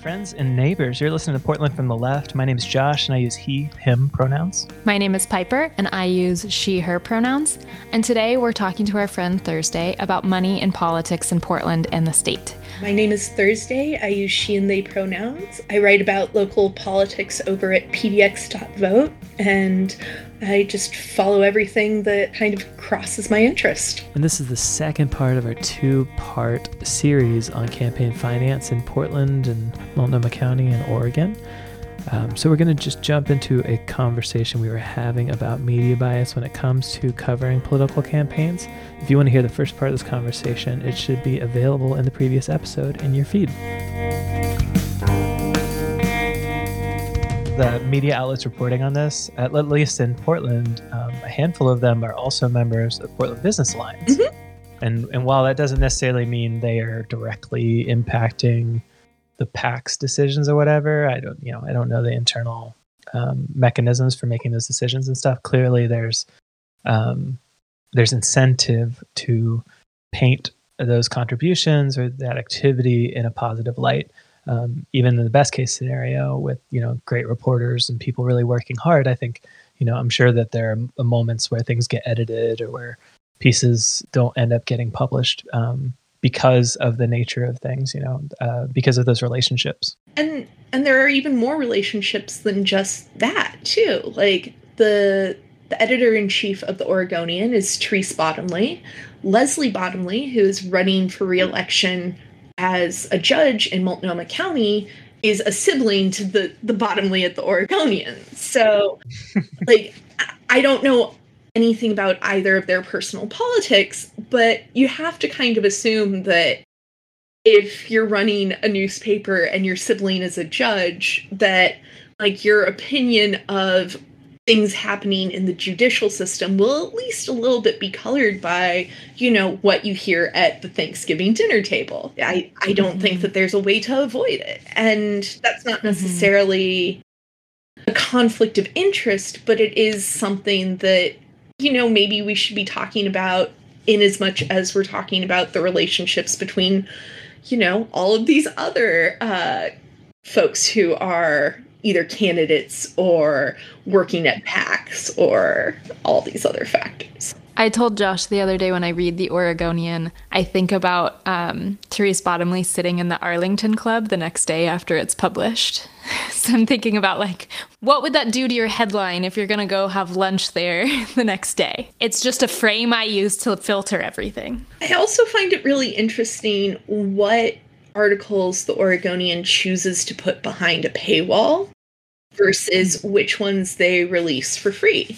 Friends and neighbors, you're listening to Portland from the Left. My name is Josh, and I use he, him pronouns. My name is Piper, and I use she, her pronouns. And today we're talking to our friend Thursday about money and politics in Portland and the state. My name is Thursday. I use she and they pronouns. I write about local politics over at pdx.vote, and I just follow everything that kind of crosses my interest. And this is the second part of our two part series on campaign finance in Portland and Multnomah County and Oregon. Um, so, we're going to just jump into a conversation we were having about media bias when it comes to covering political campaigns. If you want to hear the first part of this conversation, it should be available in the previous episode in your feed. The media outlets reporting on this, at least in Portland, um, a handful of them are also members of Portland Business Alliance. Mm-hmm. And, and while that doesn't necessarily mean they are directly impacting the PAC's decisions or whatever. I don't, you know, I don't know the internal um, mechanisms for making those decisions and stuff. Clearly, there's um, there's incentive to paint those contributions or that activity in a positive light. Um, even in the best case scenario, with you know great reporters and people really working hard, I think you know I'm sure that there are moments where things get edited or where pieces don't end up getting published um, because of the nature of things you know uh, because of those relationships. And and there are even more relationships than just that too. Like the the editor-in-chief of the oregonian is therese bottomly. Leslie bottomly who is running for re-election as a judge in multnomah county is a sibling to the the bottomly at the oregonian so like i don't know anything about either of their personal politics, but you have to kind of assume that if you're running a newspaper and your sibling is a judge, that like your opinion of things happening in the judicial system will at least a little bit be colored by you know what you hear at the thanksgiving dinner table i i don't mm-hmm. think that there's a way to avoid it and that's not mm-hmm. necessarily mm-hmm. a conflict of interest but it is something that you know, maybe we should be talking about in as much as we're talking about the relationships between, you know, all of these other uh, folks who are either candidates or working at PACs or all these other factors. I told Josh the other day when I read The Oregonian, I think about um, Therese Bottomly sitting in the Arlington Club the next day after it's published. so I'm thinking about, like, what would that do to your headline if you're going to go have lunch there the next day? It's just a frame I use to filter everything. I also find it really interesting what articles The Oregonian chooses to put behind a paywall versus which ones they release for free.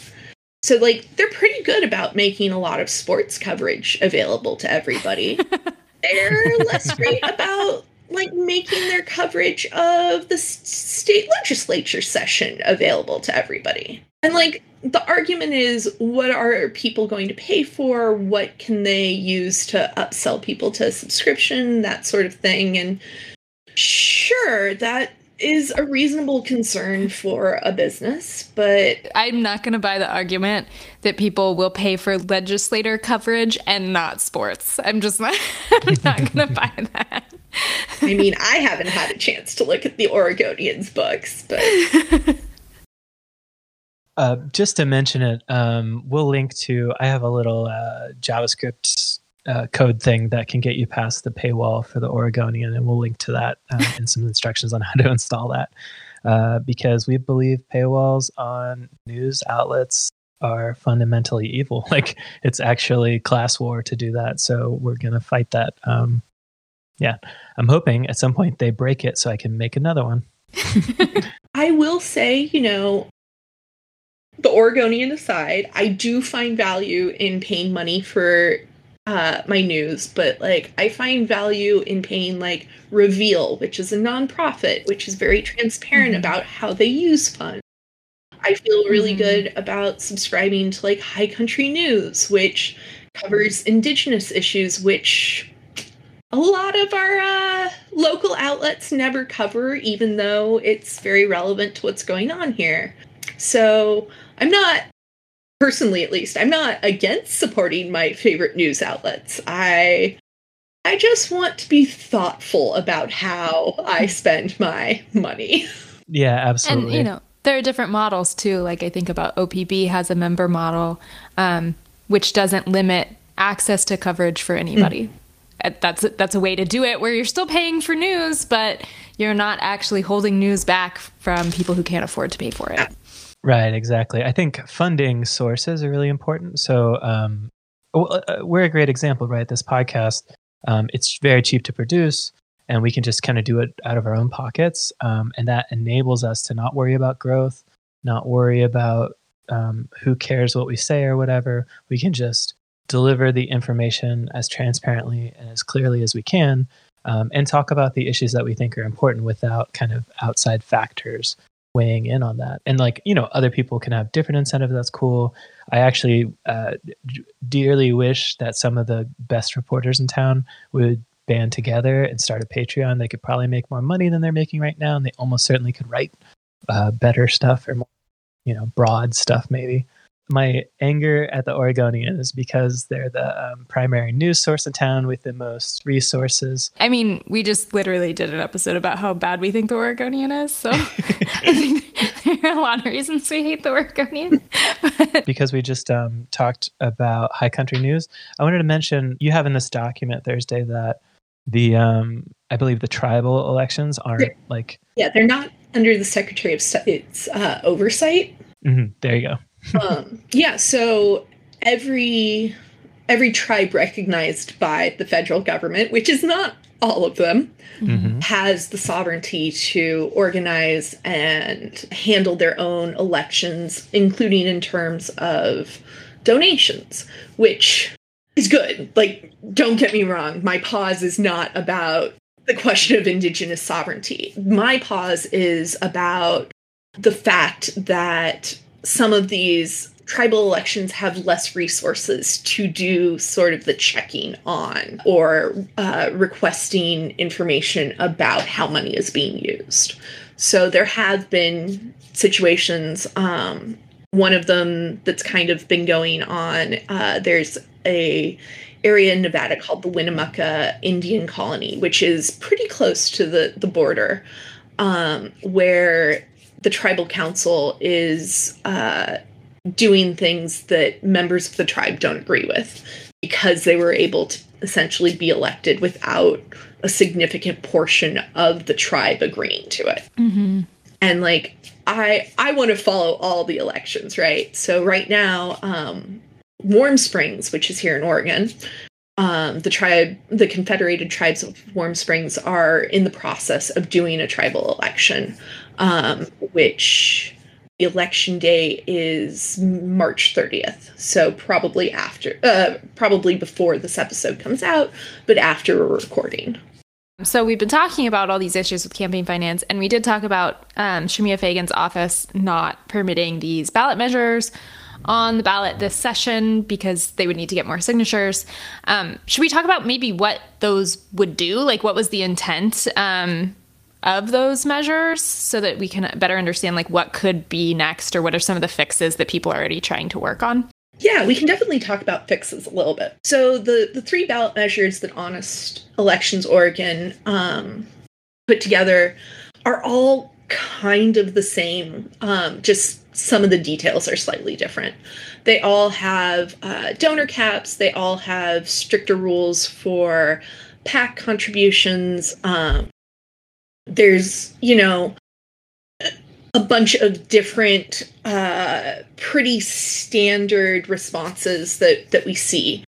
So like they're pretty good about making a lot of sports coverage available to everybody. they're less great about like making their coverage of the state legislature session available to everybody. And like the argument is what are people going to pay for? What can they use to upsell people to a subscription? That sort of thing. And sure, that is a reasonable concern for a business, but I'm not going to buy the argument that people will pay for legislator coverage and not sports. I'm just not I'm not going to buy that. I mean, I haven't had a chance to look at the Oregonian's books, but uh, just to mention it, um, we'll link to. I have a little uh, JavaScript uh, code thing that can get you past the paywall for the Oregonian, and we'll link to that uh, in some instructions on how to install that. Uh, because we believe paywalls on news outlets are fundamentally evil. Like it's actually class war to do that. So we're gonna fight that. Um, yeah, I'm hoping at some point they break it so I can make another one. I will say, you know, the Oregonian aside, I do find value in paying money for uh, my news, but like I find value in paying like Reveal, which is a nonprofit, which is very transparent mm-hmm. about how they use funds. I feel really mm-hmm. good about subscribing to like High Country News, which covers Indigenous issues, which a lot of our uh, local outlets never cover, even though it's very relevant to what's going on here. So I'm not personally at least i'm not against supporting my favorite news outlets i I just want to be thoughtful about how I spend my money. Yeah, absolutely. And you know, there are different models too. Like I think about OPB has a member model, um, which doesn't limit access to coverage for anybody. Mm. That's that's a way to do it where you're still paying for news, but you're not actually holding news back from people who can't afford to pay for it. Right, exactly. I think funding sources are really important. So um, uh, we're a great example, right? This podcast, um, it's very cheap to produce and we can just kind of do it out of our own pockets. Um, and that enables us to not worry about growth, not worry about um, who cares what we say or whatever. We can just deliver the information as transparently and as clearly as we can um, and talk about the issues that we think are important without kind of outside factors weighing in on that. And like, you know, other people can have different incentives. That's cool. I actually uh, dearly wish that some of the best reporters in town would band together and start a Patreon. They could probably make more money than they're making right now, and they almost certainly could write uh, better stuff or more, you know, broad stuff maybe my anger at the Oregonian is because they're the um, primary news source in town with the most resources. I mean, we just literally did an episode about how bad we think the Oregonian is. So I think there are a lot of reasons we hate the Oregonian. because we just um, talked about High Country News, I wanted to mention you have in this document Thursday that the um, I believe the tribal elections aren't like yeah they're not under the Secretary of State's uh, oversight. Mm-hmm. There you go um, yeah, so every every tribe recognized by the federal government, which is not all of them, mm-hmm. has the sovereignty to organize and handle their own elections, including in terms of donations, which is good. Like, don't get me wrong, my pause is not about the question of indigenous sovereignty. My pause is about the fact that some of these tribal elections have less resources to do sort of the checking on or uh, requesting information about how money is being used. So there have been situations. Um, one of them that's kind of been going on. Uh, there's a area in Nevada called the Winnemucca Indian Colony, which is pretty close to the the border, um, where the tribal council is uh, doing things that members of the tribe don't agree with because they were able to essentially be elected without a significant portion of the tribe agreeing to it. Mm-hmm. And like, I I want to follow all the elections, right? So right now, um, Warm Springs, which is here in Oregon, um, the tribe, the Confederated Tribes of Warm Springs, are in the process of doing a tribal election um, which election day is March 30th. So probably after, uh, probably before this episode comes out, but after we're recording. So we've been talking about all these issues with campaign finance, and we did talk about um, Shemia Fagan's office not permitting these ballot measures on the ballot this session because they would need to get more signatures. Um, should we talk about maybe what those would do? Like, what was the intent? Um, of those measures so that we can better understand like what could be next or what are some of the fixes that people are already trying to work on? Yeah, we can definitely talk about fixes a little bit. So the the three ballot measures that Honest Elections Oregon um, put together are all kind of the same. Um, just some of the details are slightly different. They all have uh, donor caps. They all have stricter rules for PAC contributions. Um, there's you know a bunch of different uh pretty standard responses that that we see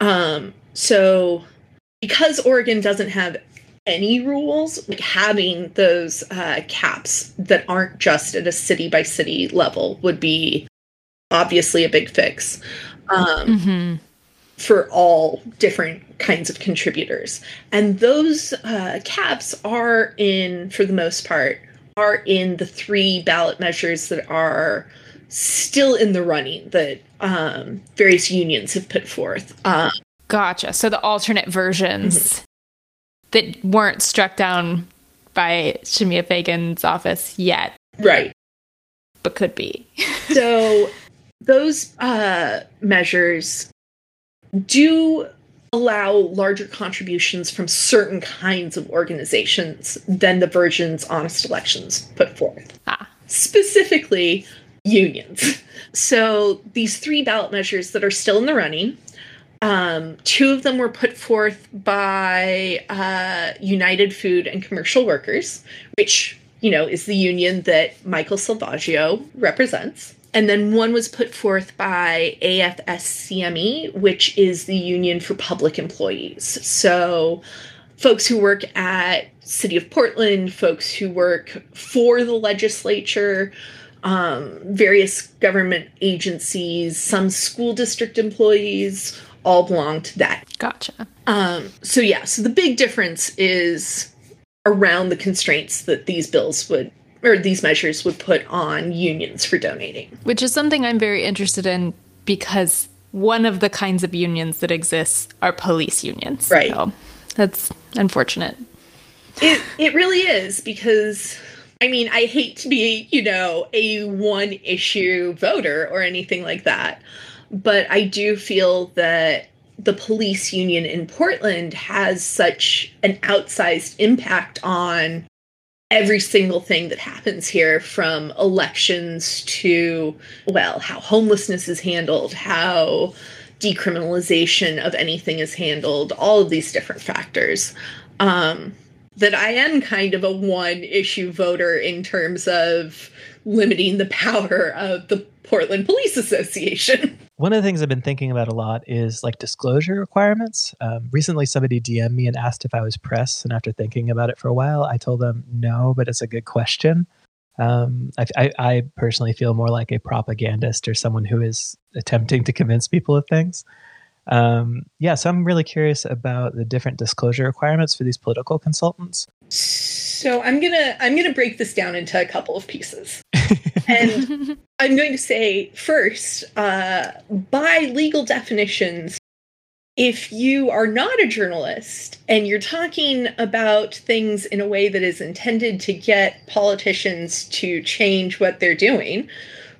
um so because oregon doesn't have any rules like having those uh caps that aren't just at a city by city level would be obviously a big fix um mm-hmm for all different kinds of contributors. And those uh, caps are in, for the most part, are in the three ballot measures that are still in the running that um, various unions have put forth. Um, gotcha. So the alternate versions mm-hmm. That weren't struck down by Shemia Fagan's office yet. Right. But could be. so those uh, measures do allow larger contributions from certain kinds of organizations than the versions Honest Elections put forth. Ah. Specifically, unions. So these three ballot measures that are still in the running, um, two of them were put forth by uh, United Food and Commercial Workers, which you know is the union that Michael Selvaggio represents. And then one was put forth by AFSCME, which is the Union for Public Employees. So folks who work at City of Portland, folks who work for the legislature, um, various government agencies, some school district employees, all belong to that. Gotcha. Um, so yeah, so the big difference is around the constraints that these bills would or these measures would put on unions for donating. Which is something I'm very interested in because one of the kinds of unions that exists are police unions. Right. So that's unfortunate. It it really is because I mean, I hate to be, you know, a one issue voter or anything like that. But I do feel that the police union in Portland has such an outsized impact on every single thing that happens here from elections to well how homelessness is handled how decriminalization of anything is handled all of these different factors. Um, that i am kind of a one issue voter in terms of limiting the power of the portland police association One of the things I've been thinking about a lot is like disclosure requirements. Um, recently, somebody DM'd me and asked if I was press, and after thinking about it for a while, I told them no, but it's a good question. Um, I, I, I personally feel more like a propagandist or someone who is attempting to convince people of things. Um, yeah, so I'm really curious about the different disclosure requirements for these political consultants. So I'm gonna I'm gonna break this down into a couple of pieces. And I'm going to say first, uh, by legal definitions, if you are not a journalist and you're talking about things in a way that is intended to get politicians to change what they're doing,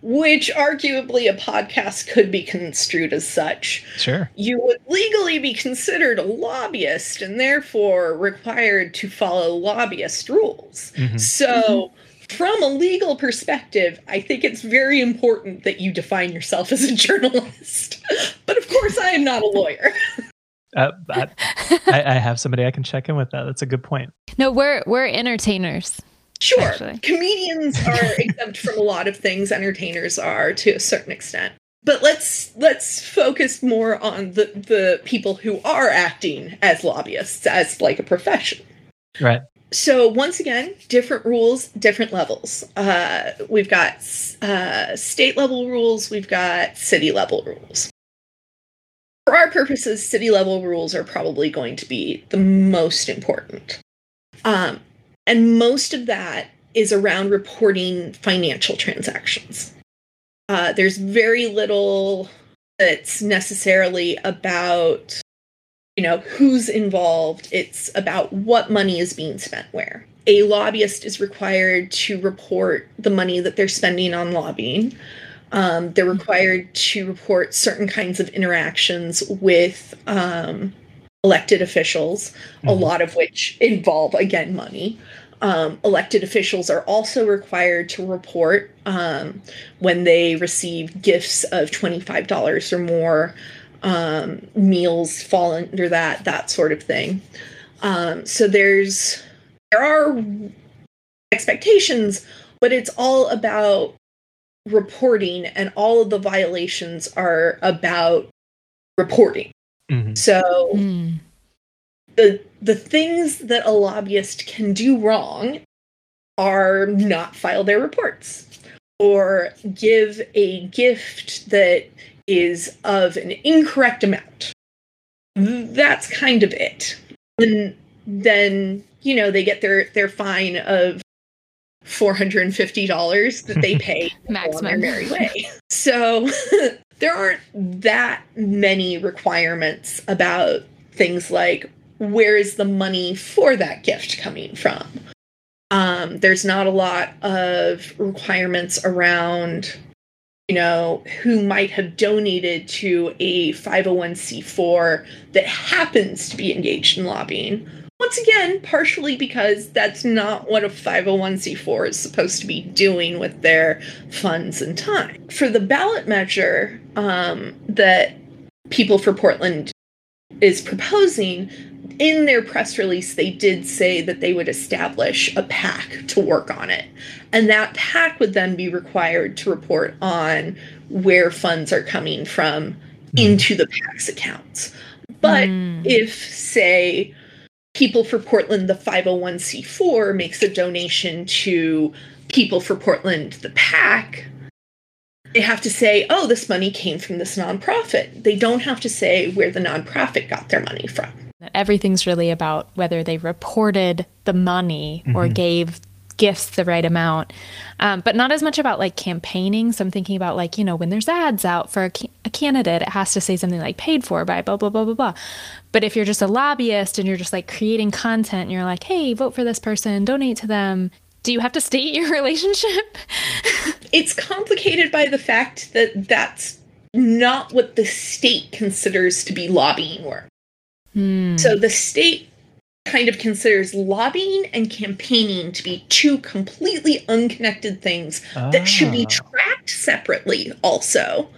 which arguably a podcast could be construed as such. Sure. You would legally be considered a lobbyist and therefore required to follow lobbyist rules. Mhm. So, from a legal perspective, I think it's very important that you define yourself as a journalist. but of course, I am not a lawyer. Uh, I, I I have somebody I can check in with that. That's a good point. No, we're we're entertainers. Sure, Actually. comedians are exempt from a lot of things. Entertainers are to a certain extent. But let's let's focus more on the the people who are acting as lobbyists as like a profession. Right. So once again, different rules, different levels. Uh, we've got uh, state level rules. We've got city level rules. For our purposes, city level rules are probably going to be the most important. Um, and most of that is around reporting financial transactions. Uh, there's very little that's necessarily about you know who's involved. It's about what money is being spent where. A lobbyist is required to report the money that they're spending on lobbying. Um, they're required to report certain kinds of interactions with um, elected officials a Mhm. lot of which involve again money. Um, elected officials are also required to report um, when they receive gifts of $25 or more um, meals fall under that that sort of thing um, so there's there are expectations but it's all about reporting and all of the violations are about reporting Mhm. so Hmm. the the things that a lobbyist can do wrong are not file their reports or give a gift that is of an incorrect amount. That's kind of it. And then, you know, they get their their fine of $450 that they pay to go on their merry way. So there aren't that many requirements about things like where is the money for that gift coming from? Um, there's not a lot of requirements around you know, who might have donated to a 501c4 that happens to be engaged in lobbying. Once again, partially because that's not what a 501c4 is supposed to be doing with their funds and time. For the ballot measure um, that People for Portland is proposing, in their press release, they did say that they would establish a PAC to work on it. And that PAC would then be required to report on where funds are coming from mm. into the PAC's accounts. But mm. if, say, People for Portland, the 501c4, makes a donation to People for Portland, the PAC, they have to say, oh, this money came from this nonprofit. They don't have to say where the nonprofit got their money from. Everything's really about whether they reported the money mm-hmm. or gave gifts the right amount, um, but not as much about like campaigning. So I'm thinking about like, you know, when there's ads out for a, ca- a candidate, it has to say something like paid for by blah, blah, blah, blah, blah. But if you're just a lobbyist and you're just like creating content and you're like, hey, vote for this person, donate to them, do you have to state your relationship? it's complicated by the fact that that's not what the state considers to be lobbying work. Hmm. So the state kind of considers lobbying and campaigning to be two completely unconnected things ah. that should be ah. tracked separately, also,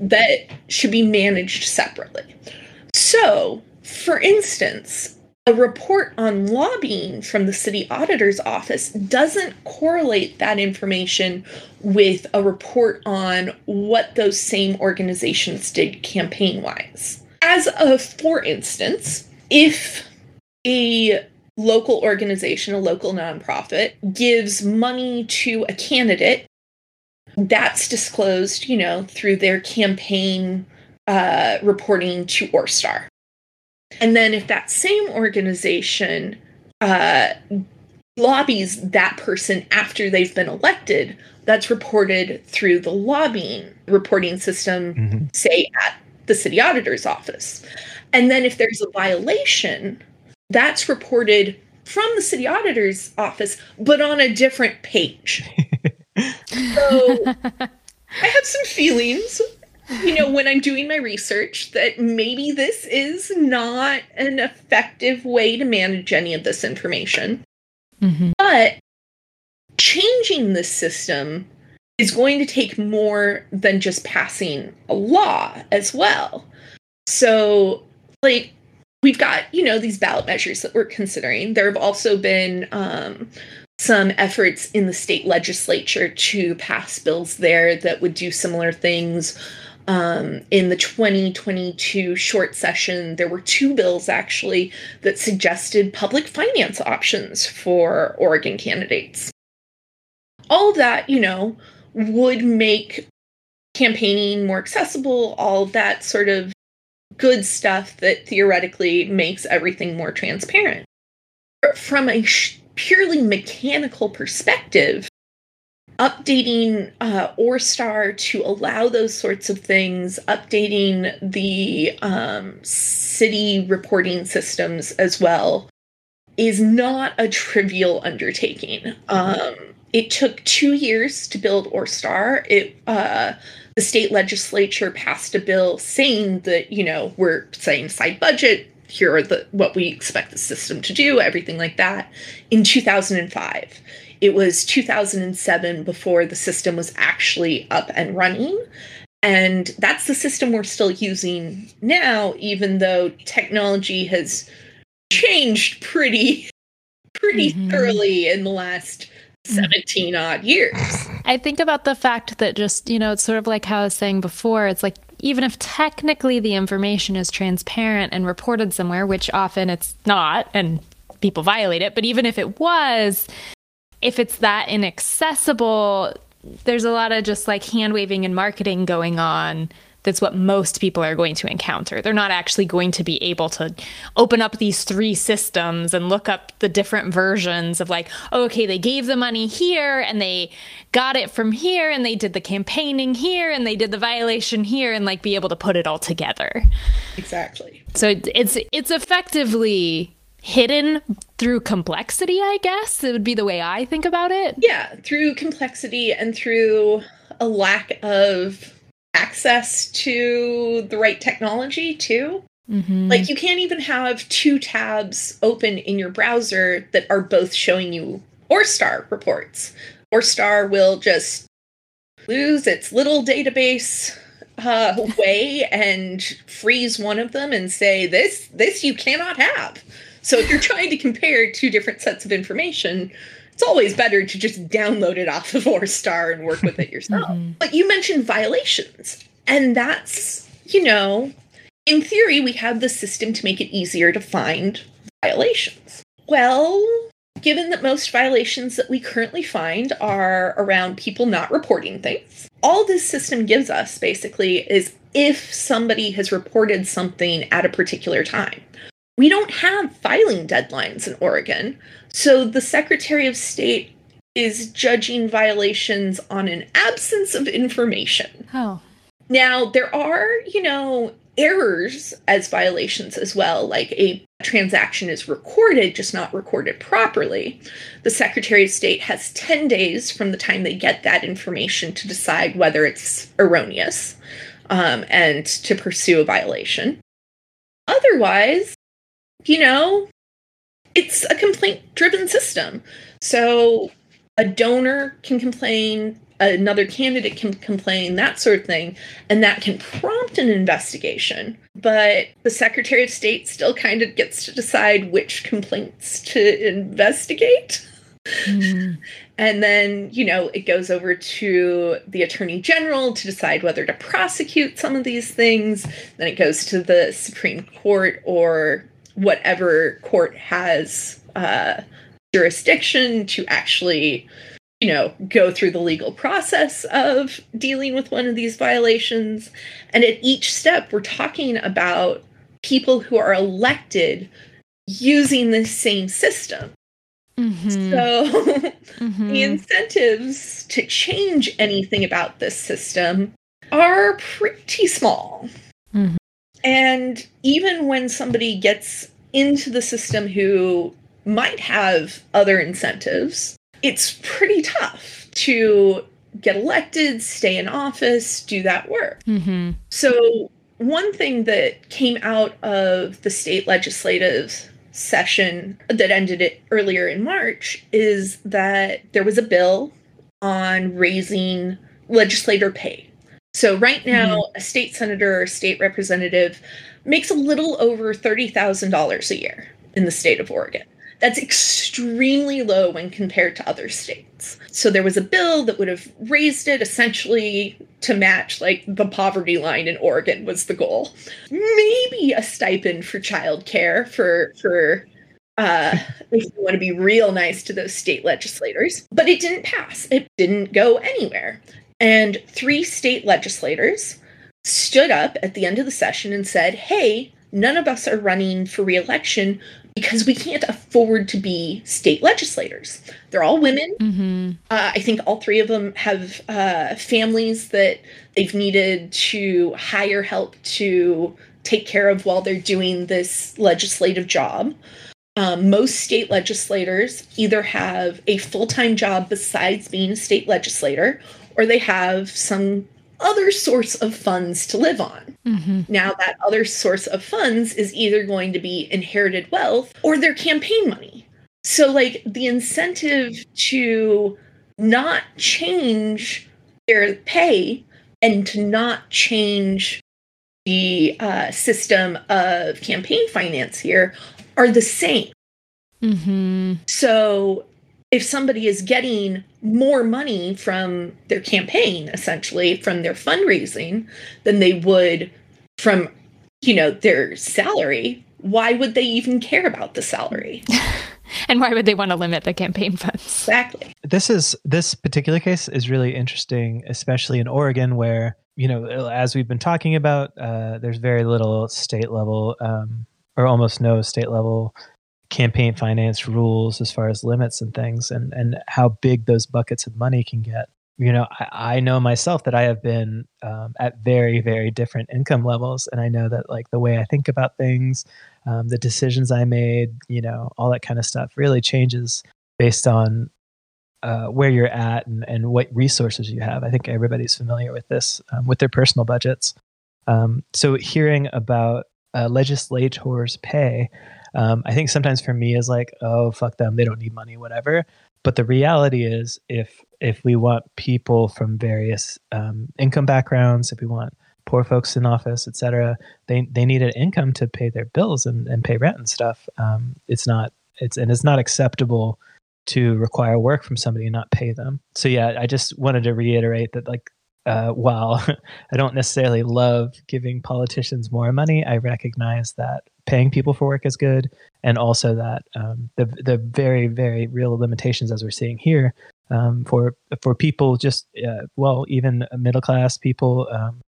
that should be managed separately. So, for instance, a report on lobbying from the city auditor's office doesn't correlate that information with a report on what those same organizations did campaign wise. As a for instance, if a local organization, a local nonprofit, gives money to a candidate, that's disclosed, you know, through their campaign uh, reporting to ORESTAR. And then if that same organization uh, lobbies that person after they've been elected, that's reported through the lobbying reporting system, mm-hmm. say at the city auditor's office. And then if there's a violation, that's reported from the city auditor's office, but on a different page. so I have some feelings you know, when I'm doing my research, that maybe this is not an effective way to manage any of this information. Mm-hmm. But changing this system is going to take more than just passing a law as well. So, like, we've got, you know, these ballot measures that we're considering. There have also been um, some efforts in the state legislature to pass bills there that would do similar things um, in the 2022 short session, there were two bills actually that suggested public finance options for Oregon candidates. All that, you know, would make campaigning more accessible, all that sort of good stuff that theoretically makes everything more transparent. From a sh- purely mechanical perspective, updating uh, ORESTAR to allow those sorts of things, updating the um, city reporting systems as well, is not a trivial undertaking. Um, it took two years to build ORESTAR. It uh, the state legislature passed a bill saying that you know we're saying side budget. Here are the what we expect the system to do, everything like that. In 2005 it was 2007 before the system was actually up and running. And that's the system we're still using now, even though technology has changed pretty, pretty mm-hmm. thoroughly in the last 17 odd years. I think about the fact that just, you know, it's sort of like how I was saying before, it's like even if technically the information is transparent and reported somewhere, which often it's not and people violate it, but even if it was, if it's that inaccessible, there's a lot of just like hand waving and marketing going on. That's what most people are going to encounter. They're not actually going to be able to open up these three systems and look up the different versions of like, oh, okay, they gave the money here and they got it from here and they did the campaigning here and they did the violation here and like be able to put it all together. Exactly. So it's it's effectively hidden through complexity, I guess. It would be the way I think about it. Yeah, through complexity and through a lack of access to the right technology too. Mm-hmm. Like you can't even have two tabs open in your browser that are both showing you ORESTAR reports. ORESTAR will just lose its little database uh, way and freeze one of them and say this this you cannot have. So if you're trying to compare two different sets of information, it's always better to just download it off of ORESTAR and work with it yourself. mm-hmm. But you mentioned violations, and that's you know in theory, we have the system to make it easier to find violations. Well, given that most violations that we currently find are around people not reporting things, all this system gives us basically is if somebody has reported something at a particular time. We don't have filing deadlines in Oregon, so the Secretary of State is judging violations on an absence of information. Oh. Now, there are, you know, errors as violations as well, like a transaction is recorded, just not recorded properly, the Secretary of State has 10 days from the time they get that information to decide whether it's erroneous um, and to pursue a violation. Otherwise, you know, it's a complaint driven system. So a donor can complain, another candidate can complain, that sort of thing, and that can prompt an investigation. But the Secretary of State still kind of gets to decide which complaints to investigate. Mm. and then, you know, it goes over to the Attorney General to decide whether to prosecute some of these things. Then it goes to the Supreme Court or whatever court has uh, jurisdiction to actually you know, go through the legal process of dealing with one of these violations. And at each step, we're talking about people who are elected using the same system. Mm-hmm. So mm-hmm. the incentives to change anything about this system are pretty small. Mm-hmm. And even when somebody gets into the system who might have other incentives, it's pretty tough to get elected, stay in office, do that work. Mm-hmm. So, one thing that came out of the state legislative session that ended it earlier in March is that there was a bill on raising legislator pay. So, right now, mm-hmm. a state senator or state representative makes a little over $30,000 a year in the state of Oregon. That's extremely low when compared to other states. So there was a bill that would have raised it essentially to match like the poverty line in Oregon was the goal. Maybe a stipend for childcare for for uh, if you want to be real nice to those state legislators. But it didn't pass. It didn't go anywhere. And three state legislators stood up at the end of the session and said, hey, none of us are running for reelection because we can't afford to be state legislators. They're all women. Mm-hmm. Uh, I think all three of them have uh, families that they've needed to hire help to take care of while they're doing this legislative job. Um, most state legislators either have a full time job besides being a state legislator, or they have some other source of funds to live on. Mm-hmm. Now, that other source of funds is either going to be inherited wealth or their campaign money. So, like, the incentive to not change their pay and to not change the uh, system of campaign finance here are the same. Mm-hmm. So, if somebody is getting more money from their campaign, essentially from their fundraising, than they would from, you know, their salary, why would they even care about the salary? and why would they want to limit the campaign funds? Exactly. This is this particular case is really interesting, especially in Oregon, where you know, as we've been talking about, uh, there's very little state level um, or almost no state level campaign finance rules as far as limits and things and and how big those buckets of money can get you know i, I know myself that i have been um, at very very different income levels and i know that like the way i think about things um, the decisions i made you know all that kind of stuff really changes based on uh, where you're at and, and what resources you have. I think everybody's familiar with this um, with their personal budgets. Um, so hearing about uh, legislators' pay, um, I think sometimes for me is like, oh fuck them, they don't need money, whatever. But the reality is, if if we want people from various um, income backgrounds, if we want poor folks in office, et cetera, they they need an income to pay their bills and, and pay rent and stuff. Um, it's not it's and it's not acceptable to require work from somebody and not pay them. So yeah, I just wanted to reiterate that like uh, while I don't necessarily love giving politicians more money, I recognize that paying people for work is good, and also that um, the the very very real limitations as we're seeing here um, for for people just uh, well even middle class people um,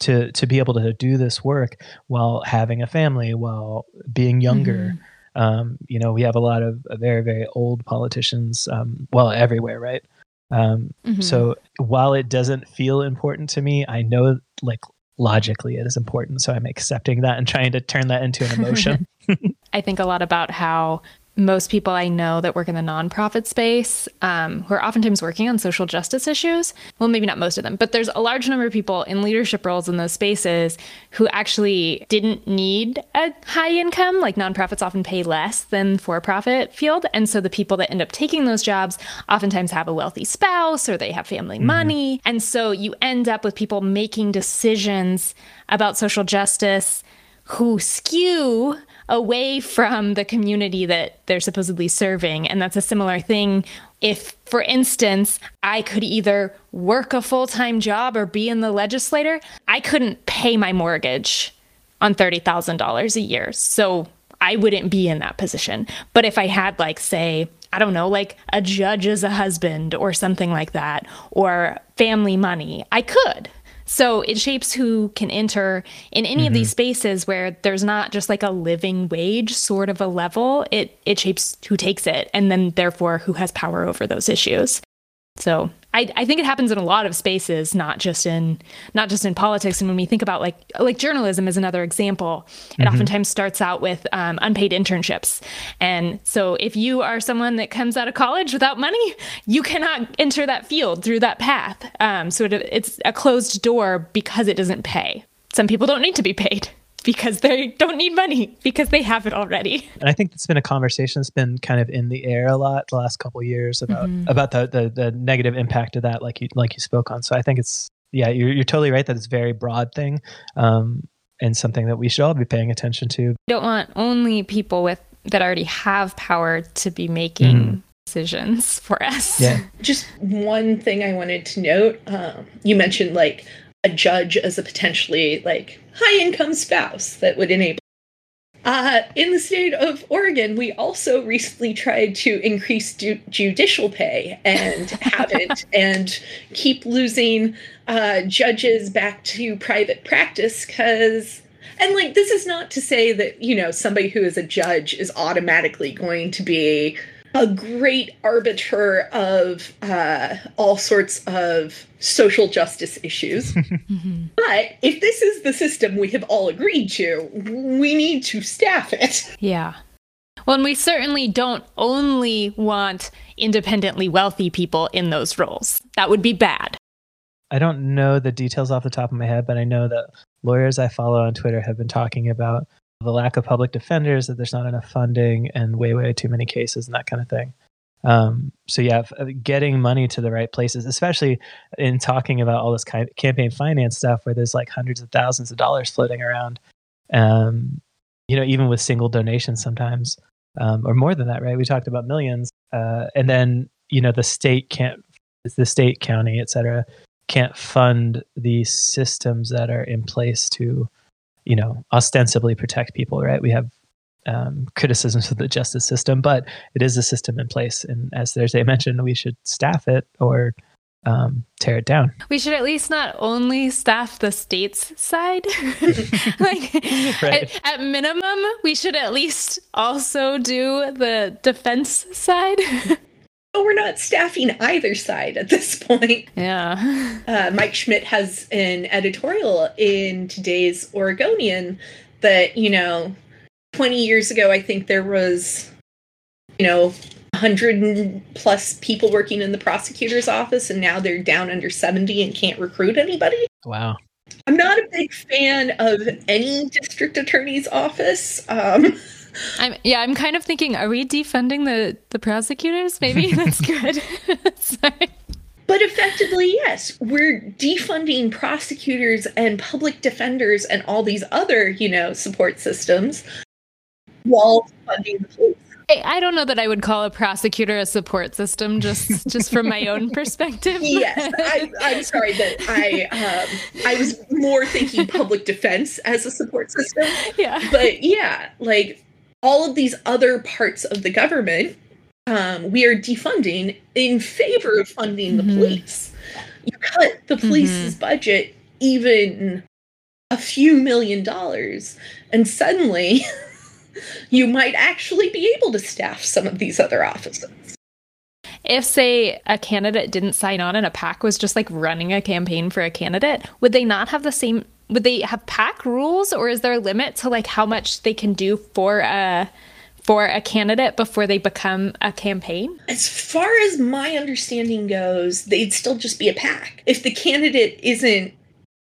to to be able to do this work while having a family while being younger. Mm-hmm. Um, you know, we have a lot of very, very old politicians, um, well, everywhere, right? Um, mm-hmm. So while it doesn't feel important to me, I know like logically it is important. So I'm accepting that and trying to turn that into an emotion. I think a lot about how most people I know that work in the nonprofit space um, who are oftentimes working on social justice issues. Well, maybe not most of them, but there's a large number of people in leadership roles in those spaces who actually didn't need a high income. Like nonprofits often pay less than for profit field. And so the people that end up taking those jobs oftentimes have a wealthy spouse or they have family mm-hmm. money. And so you end up with people making decisions about social justice who skew away from the community that they're supposedly serving. And that's a similar thing. If, for instance, I could either work a full time job or be in the legislator, I couldn't pay my mortgage on $30,000 a year. So I wouldn't be in that position. But if I had, like, say, I don't know, like a judge as a husband or something like that, or family money, I could. So it shapes who can enter in any mm-hmm. of these mm-hmm. spaces where there's not just like a living wage sort of a level. It it shapes who takes it and then therefore who has power over those issues. So I, I think it happens in a lot of spaces, not just in not just in politics. And when we think about like like journalism is another example, it mm-hmm. oftentimes starts out with um, unpaid internships. And so if you are someone that comes out of college without money, you cannot enter that field through that path. Um, so it, it's a closed door because it doesn't pay. Some people don't need to be paid because they don't need money because they have it already. And I think it's been a conversation that's been kind of in the air a lot the last couple years about mm-hmm. about the, the, the negative impact of that, like you like you spoke on. So I think it's yeah, you're you're totally right that it's a very broad thing, um, and something that we should all be paying attention to. don't want only people with that already have power to be making. Mm-hmm decisions for us. Yeah. Just one thing I wanted to note. Um, you mentioned like a judge as a potentially like high income spouse that would enable. Uh, in the state of Oregon, we also recently tried to increase ju- judicial pay and haven't, and keep losing uh, judges back to private practice because and like this is not to say that you know somebody who is a judge is automatically going to be a great arbiter of uh, all sorts of social justice issues. mm-hmm. But if this is the system we have all agreed to, we need to staff it. Yeah. Well, and we certainly don't only want independently wealthy people in those roles. That would be bad. I don't know the details off the top of my head, but I know that lawyers I follow on Twitter have been talking about the lack of public defenders, that there's not enough funding, and way, way too many cases and that kind of thing. Um, so yeah, uh, getting money to the right places, especially in talking about all this kind of campaign finance stuff, where there's like hundreds of thousands of dollars floating around. Um, you know, even with single donations sometimes, um, or more than that, right? We talked about millions, uh, and then you know the state can't, the state, county, et cetera, can't fund these systems that are in place to you know, ostensibly protect people, right? We have um, criticisms of the justice system, but it is a system in place. And as Thursday mentioned, we should staff it or um, tear it down. We should at least not only staff the state's side. like right. at, at, minimum, we should at least also do the defense side. Oh, we're not staffing either side at this point. Yeah. Uh, Mike Schmidt has an editorial in today's Oregonian that, you know, 20 years ago, I think there was, you know, 100 plus people working in the prosecutor's office, and now they're down under 70 and can't recruit anybody. Wow. I'm not a big fan of any district attorney's office. Um, I'm yeah, I'm kind of thinking, are we defunding the the prosecutors? Maybe that's good. Sorry. But effectively, yes, we're defunding prosecutors and public defenders and all these other, you know, support systems while funding the police. I don't know that I would call a prosecutor a support system, just just from my own perspective. yes, I, am sorry that I um, I was more thinking public defense as a support system. Yeah, but yeah, like all of these other parts of the government, um, we are defunding in favor of funding the mm-hmm. police. You cut the police's mm-hmm. budget even a few million dollars, and suddenly. you might actually be able to staff some of these other offices. If, say, a candidate didn't sign on and a PAC was just like running a campaign for a candidate, would they not have the same? Would they have PAC rules, or is there a limit to like how much they can do for a for a candidate before they become a campaign? As far as my understanding goes, they'd still just be a PAC. If the candidate isn't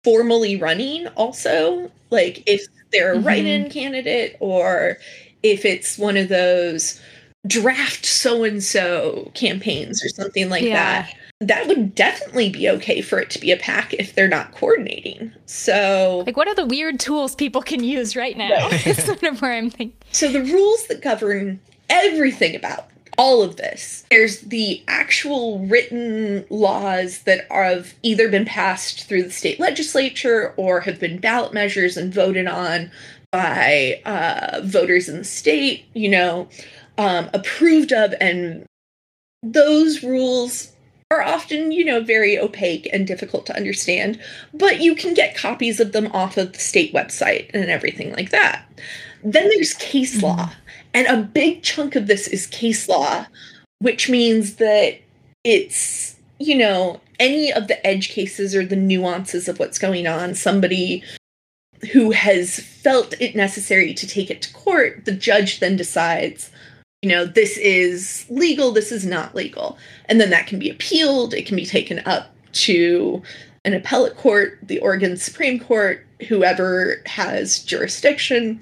formally running, also, like if they're a mm-hmm. write-in candidate or if it's one of those draft so and so campaigns or something like yeah. that that would definitely be okay for it to be a PAC if they're not coordinating. So, like, what are the weird tools people can use right now? That's sort of where I'm thinking. So, the rules that govern everything about all of this. There's the actual written laws that have either been passed through the state legislature or have been ballot measures and voted on by uh, voters in the state, you know, um, approved of. And those rules are often, you know, very opaque and difficult to understand, but you can get copies of them off of the state website and everything like that. Then there's case mm-hmm. law. And a big chunk of this is case law, which means that it's, you know, any of the edge cases or the nuances of what's going on. Somebody who has felt it necessary to take it to court, the judge then decides, you know, this is legal, this is not legal. And then that can be appealed, it can be taken up to an appellate court, the Oregon Supreme Court, whoever has jurisdiction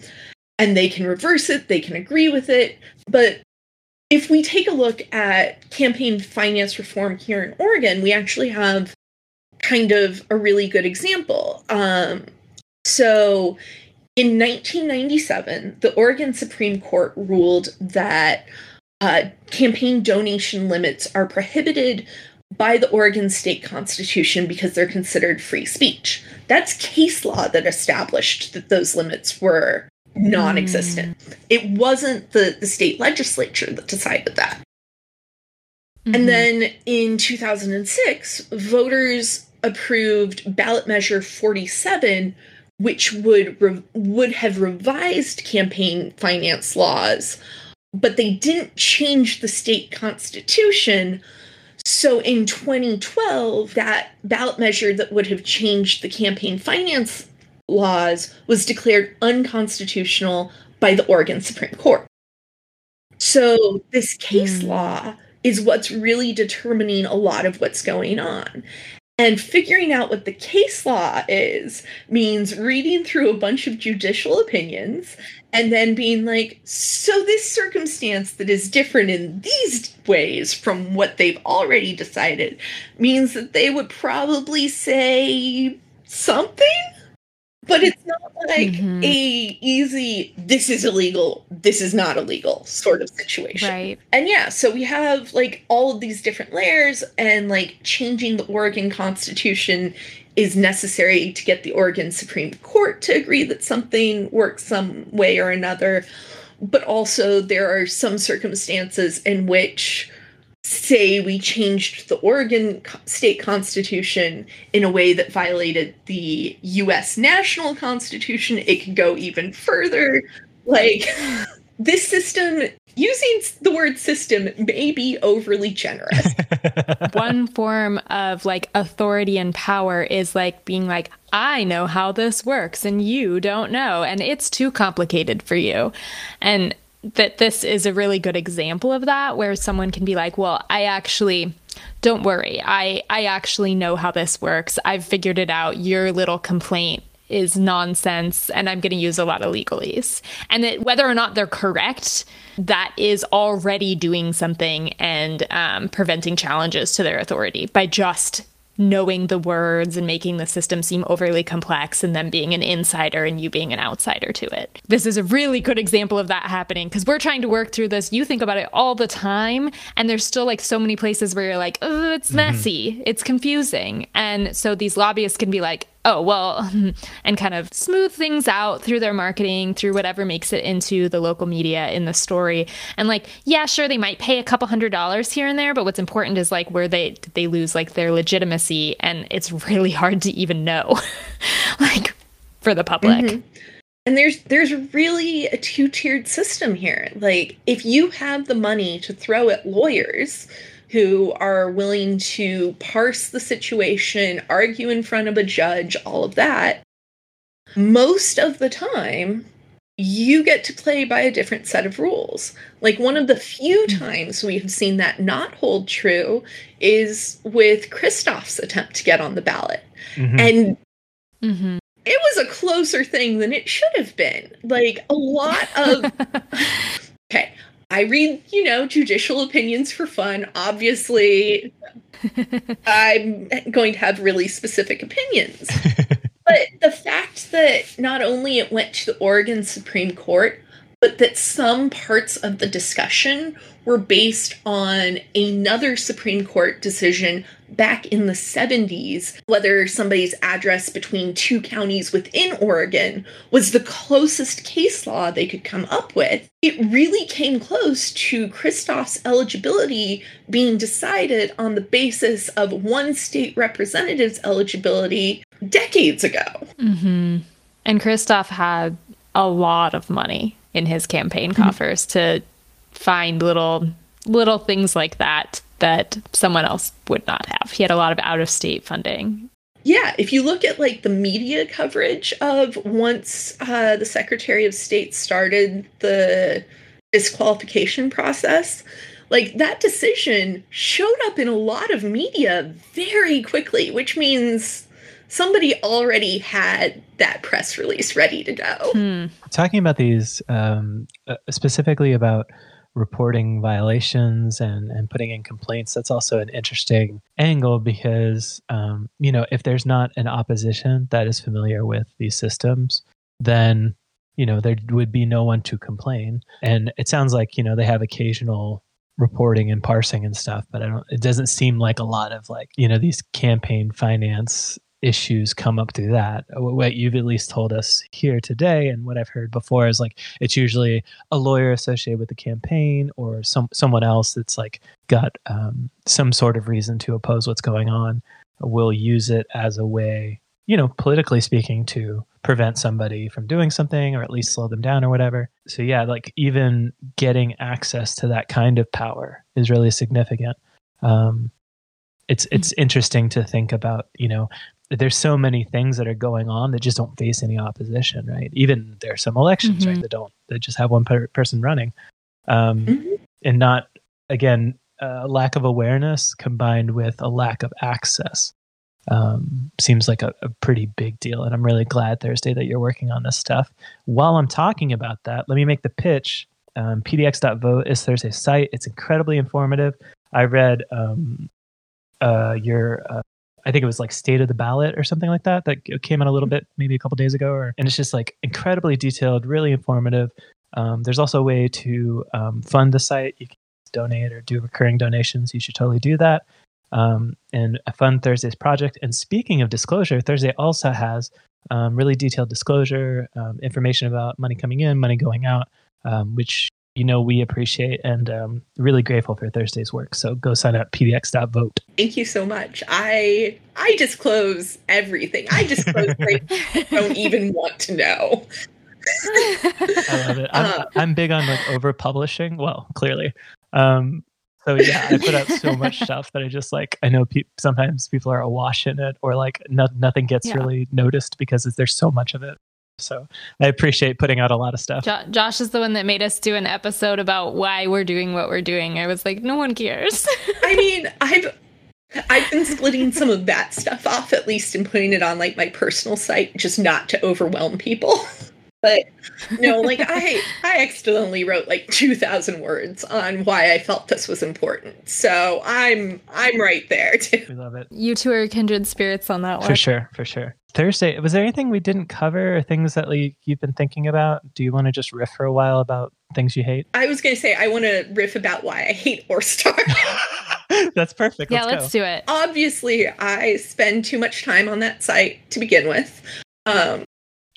and they can reverse it, they can agree with it. But if we take a look at campaign finance reform here in Oregon, we actually have kind of a really good example. Um, so in 1997, the Oregon Supreme Court ruled that uh, campaign donation limits are prohibited by the Oregon state constitution because they're considered free speech. That's case law that established that those limits were non-existent. Mm. It wasn't the the state legislature that decided that. Mm-hmm. And then in 2006, voters approved ballot measure 47 which would re- would have revised campaign finance laws but they didn't change the state constitution so in 2012 that ballot measure that would have changed the campaign finance laws was declared unconstitutional by the Oregon Supreme Court. So, this case mm. law is what's really determining a lot of what's going on. And figuring out what the case law is means reading through a bunch of judicial opinions and then being like, so this circumstance that is different in these ways from what they've already decided means that they would probably say something but it's not like mm-hmm. a easy this is illegal this is not illegal sort of situation. Right. And yeah so we have like all of these different layers and like changing the oregon constitution is necessary to get the oregon supreme court to agree that something works some way or another. But also there are some circumstances in which say we changed the Oregon state constitution in a way that violated the US national constitution, it could go even further. Like, this system, using the word system, may be overly generous. One form of like authority and power is like being like, I know how this works and you don't know, and it's too complicated for you. And that this is a really good example of that where someone can be like, "Well, I actually don't worry. I I actually know how this works. I've figured it out. Your little complaint is nonsense and I'm going to use a lot of legalese. And that whether or not they're correct, that is already doing something and um, preventing challenges to their authority by just knowing the words and making the system seem overly complex and then being an insider and you being an outsider to it. This is a really good example of that happening because we're trying to work through this. You think about it all the time, and there's still like so many places where you're like, oh, it's mm-hmm. messy, mm-hmm. it's confusing. And so these lobbyists can be like, oh, well, and kind of smooth things out through their marketing, through whatever makes it into the local media in the story. And like, yeah, sure, they might pay a couple hundred dollars here and there, but what's important is like where they they lose like their legitimacy, and it's really hard to even know, like for the public. Mm-hmm. And there's there's really a two-tiered system here. Like if you have the money to throw at lawyers, who are willing to parse the situation, argue in front of a judge, all of that, most of the time, you get to play by a different set of rules. Like one of the few mm-hmm. times we have seen that not hold true is with Kristof's attempt to get on the ballot. Mm-hmm. And mm-hmm. it was a closer thing than it should have been. Like a lot of. okay, I read, you know, judicial opinions for fun. Obviously, I'm going to have really specific opinions. but the fact that not only it went to the Oregon Supreme Court, but that some parts of the discussion were based on another Supreme Court decision back in the 70s, whether somebody's address between two counties within Oregon was the closest case law they could come up with. It really came close to Kristof's eligibility being decided on the basis of one state representative's eligibility decades ago. Mm-hmm. And Christoph had a lot of money in his campaign mm-hmm. coffers to find little little things like that that someone else would not have. He had a lot of out of state funding. Yeah, if you look at like the media coverage of once uh, the Secretary of State started the disqualification process, like that decision showed up in a lot of media very quickly, which means somebody already had that press release ready to go. Hmm. Talking about these, um, uh, specifically about reporting violations and, and putting in complaints, that's also an interesting angle because, um, you know, if there's not an opposition that is familiar with these systems, then, you know, there would be no one to complain. And it sounds like, you know, they have occasional reporting and parsing and stuff, but I don't, it doesn't seem like a lot of like, you know, these campaign finance issues come up through that. What you've at least told us here today, and what I've heard before, is like it's usually a lawyer associated with the campaign or some someone else that's like got um, some sort of reason to oppose what's going on. Will use it as a way, you know, politically speaking, to prevent somebody from doing something or at least slow them down or whatever. So yeah, like even getting access to that kind of power is really significant. Um, it's it's interesting to think about you know there's so many things that are going on that just don't face any opposition, right? Even there are some elections, mm-hmm. right, that don't that just have one per- person running, um, mm-hmm. and not again a lack of awareness combined with a lack of access um, seems like a, a, pretty big deal. And I'm really glad Thursday that you're working on this stuff. While I'm talking about that, let me make the pitch. Um, PDX.vote is Thursday's site. It's incredibly informative. I read um, uh, your uh, I think it was like State of the Ballot or something like that that came out a little bit maybe a couple days ago. Or, and it's just like incredibly detailed, really informative. Um, there's also a way to um, fund the site. You can donate or do recurring donations. You should totally do that. Um, and fund Thursday's project. And speaking of disclosure, Thursday also has um, really detailed disclosure, um, information about money coming in, money going out, um, which you know we appreciate and um, really grateful for Thursday's work. So go sign up pdx.vote. Thank you so much. I I disclose everything. I disclose things don't even want to know. I love it. I'm, uh, I'm big on like over publishing. Well, clearly. Um, so yeah, I put out so much stuff that I just like. I know pe- sometimes people are awash in it, or like no- nothing gets yeah. really noticed because there's so much of it. So I appreciate putting out a lot of stuff. Jo- Josh is the one that made us do an episode about why we're doing what we're doing. I was like, no one cares. I mean, I've I've been splitting some of that stuff off at least and putting it on like my personal site, just not to overwhelm people. but no, like I I accidentally wrote like two thousand words on why I felt this was important. So I'm I'm right there too. We love it. You two are kindred spirits on that one. For sure, for sure. Thursday, was there anything we didn't cover or things that like, you've been thinking about? Do you want to just riff for a while about things you hate? I was going to say, I want to riff about why I hate ORESTAR. That's perfect. Yeah, let's, let's do it. Obviously, I spend too much time on that site to begin with. Um,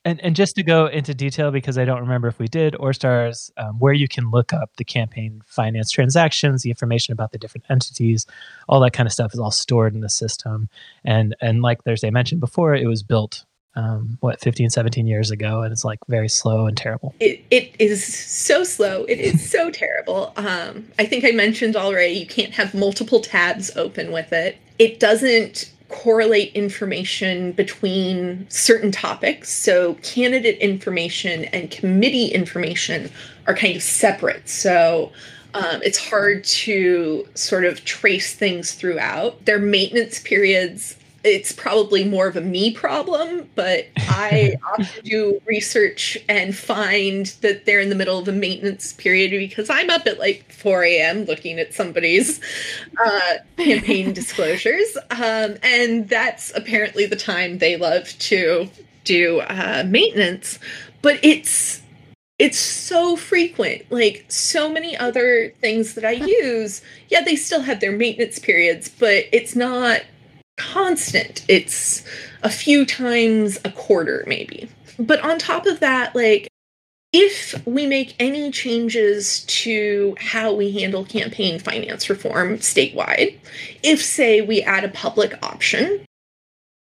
and, and just to go into detail, because I don't remember if we did, ORESTAR's, um, where you can look up the campaign finance transactions, the information about the different entities, all that kind of stuff is all stored in the system. And and like Thursday mentioned before, it was built um, what 15 17 years ago and it's like very slow and terrible. It, it is so slow. It is so terrible. Um, i think i mentioned already you can't have multiple tabs open with it. It doesn't correlate information between certain topics. So, candidate information and committee information are kind of separate. So, um, it's hard to sort of trace things throughout. Their maintenance periods it's probably more of a me problem, but I often do research and find that they're in the middle of a maintenance period because I'm up at like 4 a.m. looking at somebody's uh, campaign disclosures. Um, and that's apparently the time they love to do uh, maintenance. But it's it's so frequent like so many other things that i use yeah they still have their maintenance periods but it's not constant. It's a few times a quarter, maybe. But on top of that, like, if we make any changes to how we handle campaign finance reform statewide, if, say, we add a public option,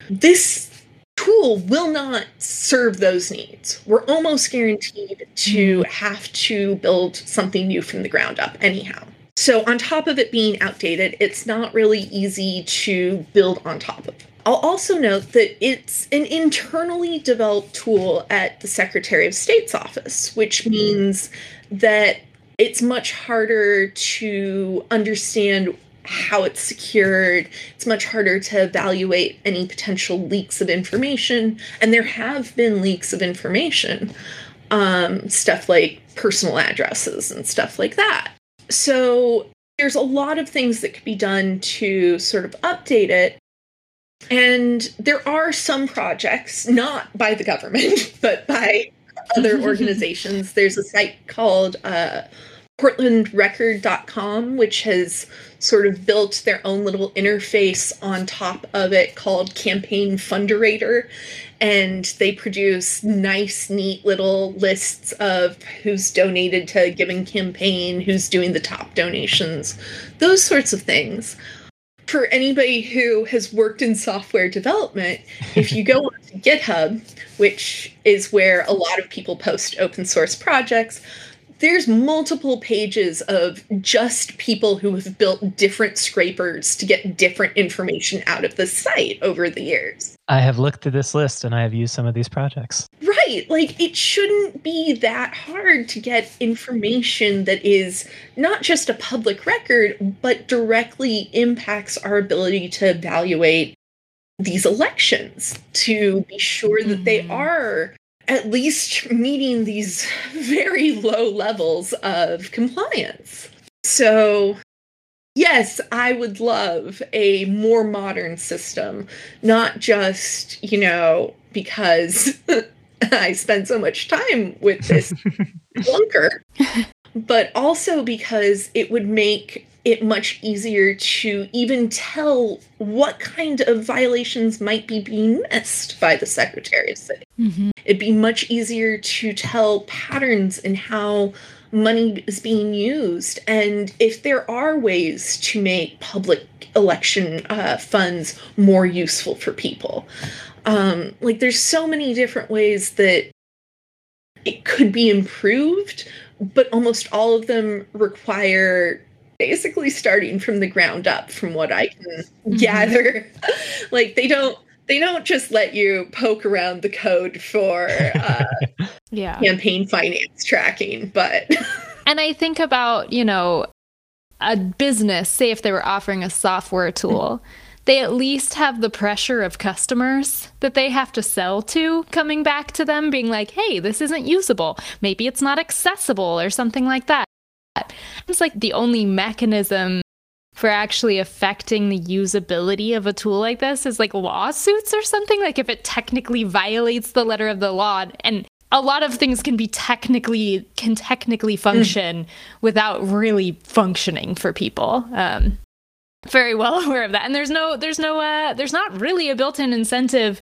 this tool will not serve those needs. We're almost guaranteed to mm-hmm. have to build something new from the ground up, anyhow. So, on top of it being outdated, it's not really easy to build on top of. I'll also note that it's an internally developed tool at the Secretary of State's office, which means that it's much harder to understand how it's secured. It's much harder to evaluate any potential leaks of information. And there have been leaks of information, um, stuff like personal addresses and stuff like that so there's a lot of things that could be done to sort of update it. And there are some projects, not by the government, but by other organizations. There's a site called uh, portlandrecord.com, which has sort of built their own little interface on top of it called Campaign Funderator and they produce nice, neat little lists of who's donated to a given campaign, who's doing the top donations, those sorts of things. For anybody who has worked in software development, if you go to GitHub, which is where a lot of people post open source projects, there's multiple pages of just people who have built different scrapers to get different information out of the site over the years. I have looked through this list and I have used some of these projects. Right. Like it shouldn't be that hard to get information that is not just a public record, but directly impacts our ability to evaluate these elections to be sure that they mm-hmm. are at least meeting these very low levels of compliance. So, yes, I would love a more modern system, not just, you know, because I spend so much time with this bunker, but also because it would make it much easier to even tell what kind of violations might be being missed by the Secretary of State. Mm-hmm. It'd be much easier to tell patterns in how money is being used. And if there are ways to make public election uh, funds more useful for people, um, like there's so many different ways that it could be improved, but almost all of them require basically starting from the ground up from what I can mm-hmm. gather. like they don't they don't just let you poke around the code for uh, yeah campaign finance tracking, but and I think about you know a business. Say if they were offering a software tool. They at least have the pressure of customers that they have to sell to coming back to them, being like, hey, this isn't usable. Maybe it's not accessible or something like that. It's like the only mechanism for actually affecting the usability of a tool like this is like lawsuits or something. Like if it technically violates the letter of the law and a lot of things can be technically can technically function mm. without really functioning for people. Um, very well aware of that. And there's no there's no uh, there's not really a built-in incentive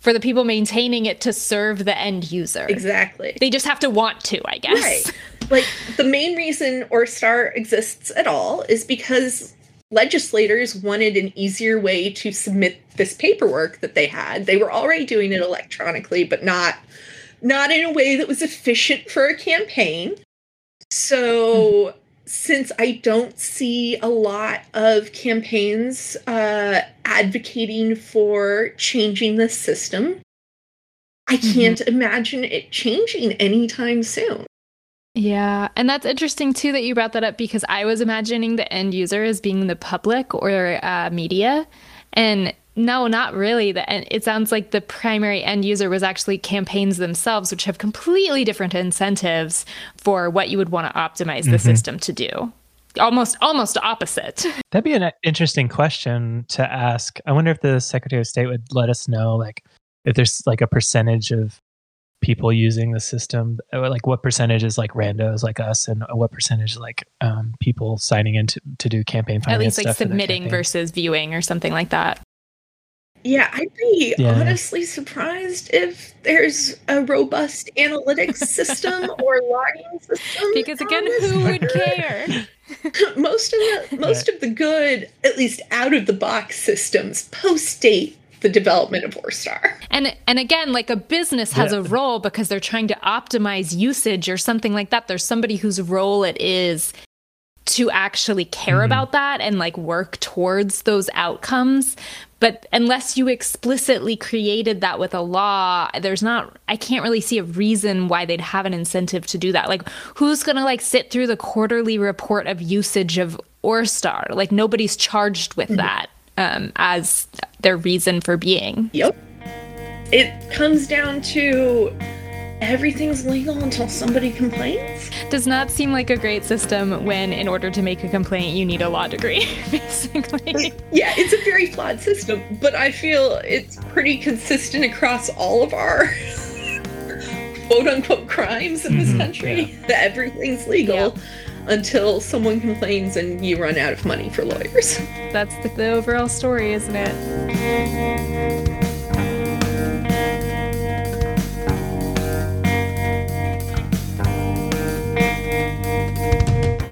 for the people maintaining it to serve the end user exactly they just have to want to i guess right like the main reason ORESTAR exists at all is because legislators wanted an easier way to submit this paperwork that they had. They were already doing it electronically, but not not in a way that was efficient for a campaign. So since I don't see a lot of campaigns uh, advocating for changing the system, I mm-hmm. can't mm-hmm. imagine it changing anytime soon. Yeah. And that's interesting too that you brought that up because I was imagining the end user as being the public or uh, media. And no, not really. The, it sounds like the primary end user was actually campaigns themselves, which have completely different incentives for what you would want to optimize the mm-hmm. system to do. Almost, almost opposite. That'd be an interesting question to ask. I wonder if the Secretary of State would let us know, like, if there's like a percentage of people using the system uh, like what percentage is like randos like us and what percentage like um, people signing in to, to do campaign finance at least like submitting versus viewing or something like that yeah i'd be yeah. honestly surprised if there's a robust analytics system or logging system because again who would care most of the most right. of the good at least out of the box systems post date the development of ORESTAR. And and again, like a business has yeah. a role because they're trying to optimize usage or something like that. There's somebody whose role it is to actually care mm-hmm. about that and like work towards those outcomes. But unless you explicitly created that with a law, there's not, I can't really see a reason why they'd have an incentive to do that. Like, who's going to like sit through the quarterly report of usage of ORESTAR? Like, nobody's charged with mm-hmm. that um, as their reason for being. Yep. It comes down to everything's legal until somebody complains. Does not seem like a great system when, in order to make a complaint, you need a law degree, basically. Yeah, it's a very flawed system, but I feel it's pretty consistent across all of our quote unquote crimes in this mm-hmm, country. Yeah. That everything's legal. Yeah until someone complains and you run out of money for lawyers. That's the, the overall story, isn't it?